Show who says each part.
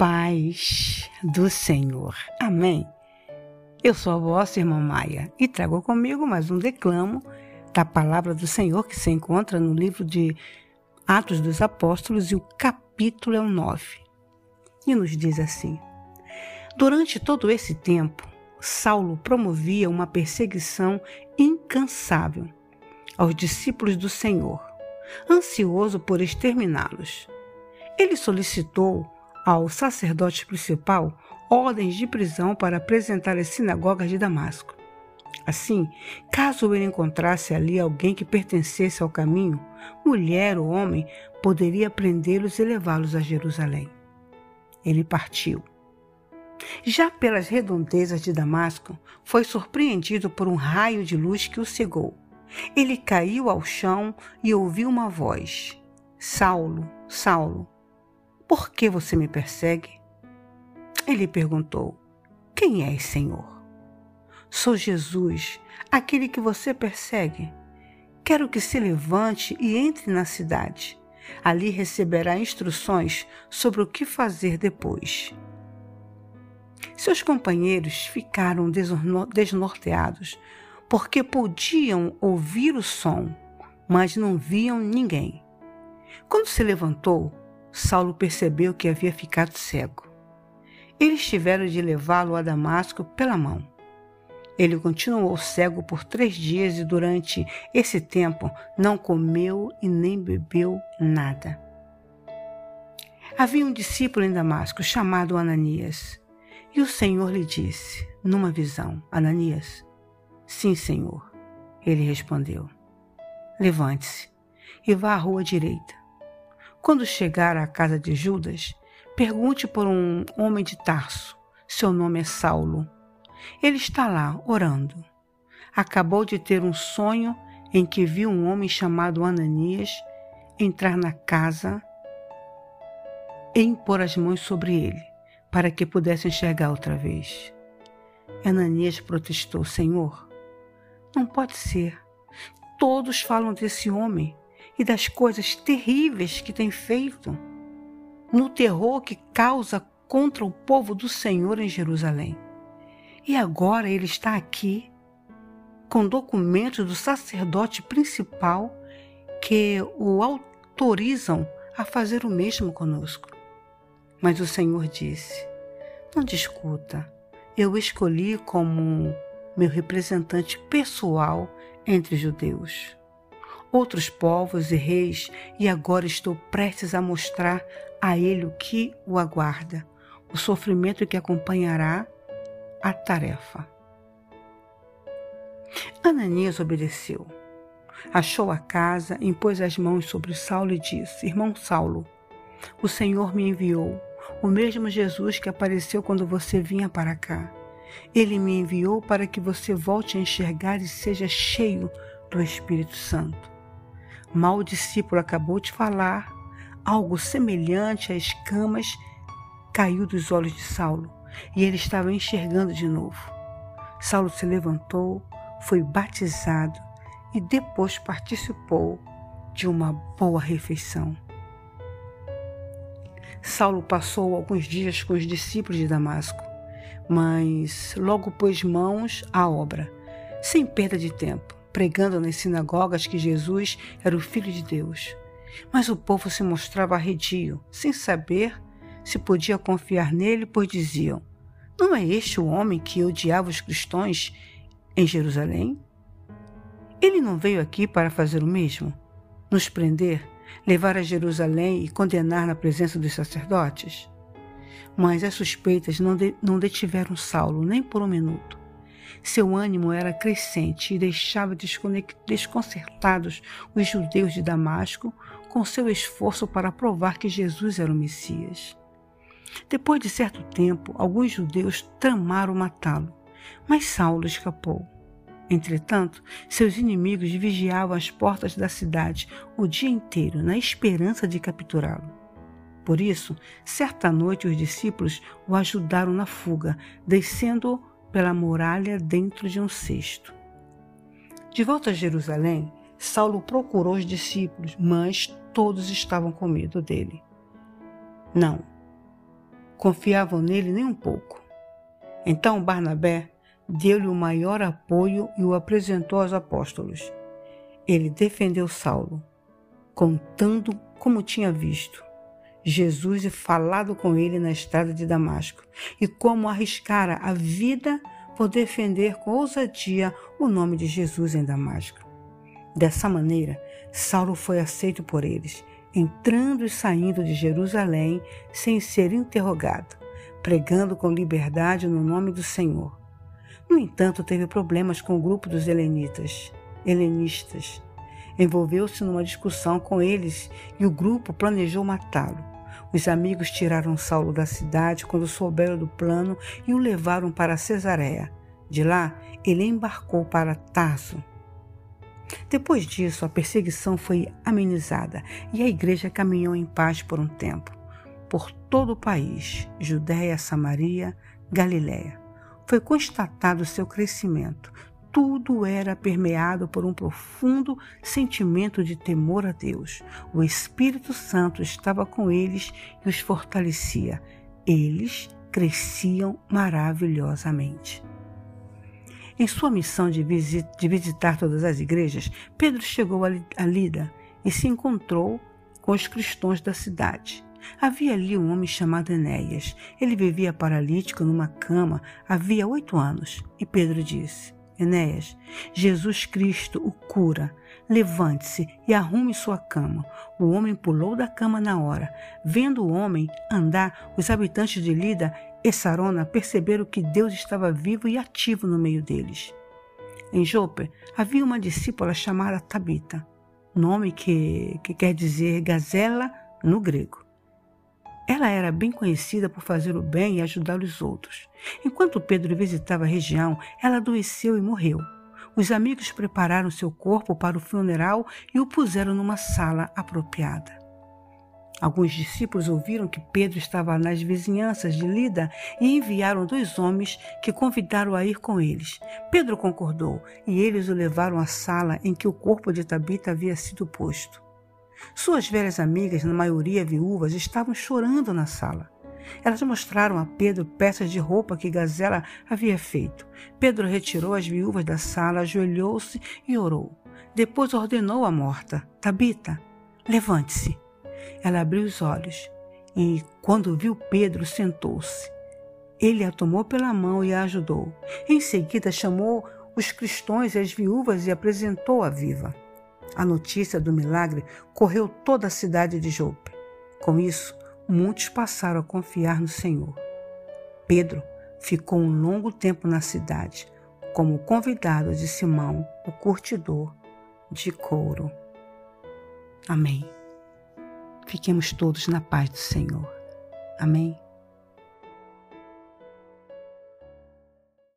Speaker 1: paz do Senhor. Amém. Eu sou a vossa irmã Maia e trago comigo mais um declamo da palavra do Senhor que se encontra no livro de Atos dos Apóstolos e o capítulo é o 9. E nos diz assim: Durante todo esse tempo, Saulo promovia uma perseguição incansável aos discípulos do Senhor, ansioso por exterminá-los. Ele solicitou ao sacerdote principal ordens de prisão para apresentar às sinagogas de Damasco. Assim, caso ele encontrasse ali alguém que pertencesse ao caminho, mulher ou homem, poderia prendê-los e levá-los a Jerusalém. Ele partiu. Já pelas redondezas de Damasco, foi surpreendido por um raio de luz que o cegou. Ele caiu ao chão e ouviu uma voz: Saulo, Saulo, por que você me persegue? Ele perguntou: Quem és, Senhor? Sou Jesus, aquele que você persegue. Quero que se levante e entre na cidade. Ali receberá instruções sobre o que fazer depois. Seus companheiros ficaram desnorteados, porque podiam ouvir o som, mas não viam ninguém. Quando se levantou, Saulo percebeu que havia ficado cego. Eles tiveram de levá-lo a Damasco pela mão. Ele continuou cego por três dias e durante esse tempo não comeu e nem bebeu nada. Havia um discípulo em Damasco chamado Ananias. E o Senhor lhe disse, numa visão: Ananias, sim, Senhor. Ele respondeu: Levante-se e vá à rua direita. Quando chegar à casa de Judas, pergunte por um homem de Tarso. Seu nome é Saulo. Ele está lá, orando. Acabou de ter um sonho em que viu um homem chamado Ananias entrar na casa e impor as mãos sobre ele, para que pudesse enxergar outra vez. Ananias protestou: Senhor, não pode ser. Todos falam desse homem e das coisas terríveis que tem feito, no terror que causa contra o povo do Senhor em Jerusalém. E agora ele está aqui com documentos do sacerdote principal que o autorizam a fazer o mesmo conosco. Mas o Senhor disse: Não discuta, eu escolhi como meu representante pessoal entre os judeus outros povos e reis, e agora estou prestes a mostrar a ele o que o aguarda, o sofrimento que acompanhará a tarefa. Ananias obedeceu. Achou a casa, impôs as mãos sobre Saulo e disse: Irmão Saulo, o Senhor me enviou, o mesmo Jesus que apareceu quando você vinha para cá. Ele me enviou para que você volte a enxergar e seja cheio do Espírito Santo. Mal o discípulo acabou de falar, algo semelhante a escamas caiu dos olhos de Saulo e ele estava enxergando de novo. Saulo se levantou, foi batizado e depois participou de uma boa refeição. Saulo passou alguns dias com os discípulos de Damasco, mas logo pôs mãos à obra, sem perda de tempo pregando nas sinagogas que Jesus era o Filho de Deus. Mas o povo se mostrava arredio, sem saber se podia confiar nele, pois diziam: Não é este o homem que odiava os cristãos em Jerusalém? Ele não veio aqui para fazer o mesmo? Nos prender, levar a Jerusalém e condenar na presença dos sacerdotes? Mas as suspeitas não, de, não detiveram Saulo nem por um minuto. Seu ânimo era crescente e deixava desconcertados os judeus de Damasco com seu esforço para provar que Jesus era o Messias. Depois de certo tempo, alguns judeus tramaram matá-lo, mas Saulo escapou. Entretanto, seus inimigos vigiavam as portas da cidade o dia inteiro, na esperança de capturá-lo. Por isso, certa noite os discípulos o ajudaram na fuga, descendo pela muralha dentro de um cesto. De volta a Jerusalém, Saulo procurou os discípulos, mas todos estavam com medo dele. Não. confiavam nele nem um pouco. Então Barnabé deu-lhe o maior apoio e o apresentou aos apóstolos. Ele defendeu Saulo, contando como tinha visto Jesus e falado com ele na estrada de Damasco, e como arriscara a vida por defender com ousadia o nome de Jesus em Damasco. Dessa maneira, Saulo foi aceito por eles, entrando e saindo de Jerusalém sem ser interrogado, pregando com liberdade no nome do Senhor. No entanto, teve problemas com o grupo dos helenitas, helenistas. Envolveu-se numa discussão com eles e o grupo planejou matá-lo. Os amigos tiraram Saulo da cidade quando souberam do plano e o levaram para Cesareia. De lá, ele embarcou para Tarso. Depois disso, a perseguição foi amenizada e a igreja caminhou em paz por um tempo, por todo o país, Judéia, Samaria, Galiléia. Foi constatado seu crescimento, tudo era permeado por um profundo sentimento de temor a Deus. O Espírito Santo estava com eles e os fortalecia. Eles cresciam maravilhosamente. Em sua missão de, visitar todas as igrejas, Pedro chegou a Lida e se encontrou com os cristãos da cidade. Havia ali um homem chamado Enéas. Ele vivia paralítico numa cama havia oito anos. E Pedro disse: Enéas, Jesus Cristo o cura. Levante-se e arrume sua cama. O homem pulou da cama na hora. Vendo o homem andar, os habitantes de Lida e Sarona perceberam que Deus estava vivo e ativo no meio deles. Em Jope havia uma discípula chamada Tabita, nome que, que quer dizer gazela no grego. Ela era bem conhecida por fazer o bem e ajudar os outros. Enquanto Pedro visitava a região, ela adoeceu e morreu. Os amigos prepararam seu corpo para o funeral e o puseram numa sala apropriada. Alguns discípulos ouviram que Pedro estava nas vizinhanças de Lida e enviaram dois homens que convidaram a ir com eles. Pedro concordou e eles o levaram à sala em que o corpo de Tabita havia sido posto. Suas velhas amigas, na maioria viúvas, estavam chorando na sala. Elas mostraram a Pedro peças de roupa que Gazela havia feito. Pedro retirou as viúvas da sala, ajoelhou-se e orou. Depois ordenou à morta: Tabita, levante-se. Ela abriu os olhos e, quando viu Pedro, sentou-se. Ele a tomou pela mão e a ajudou. Em seguida, chamou os cristãos e as viúvas e apresentou-a viva. A notícia do milagre correu toda a cidade de Jope. Com isso, muitos passaram a confiar no Senhor. Pedro ficou um longo tempo na cidade, como convidado de Simão, o curtidor de couro. Amém. Fiquemos todos na paz do Senhor. Amém.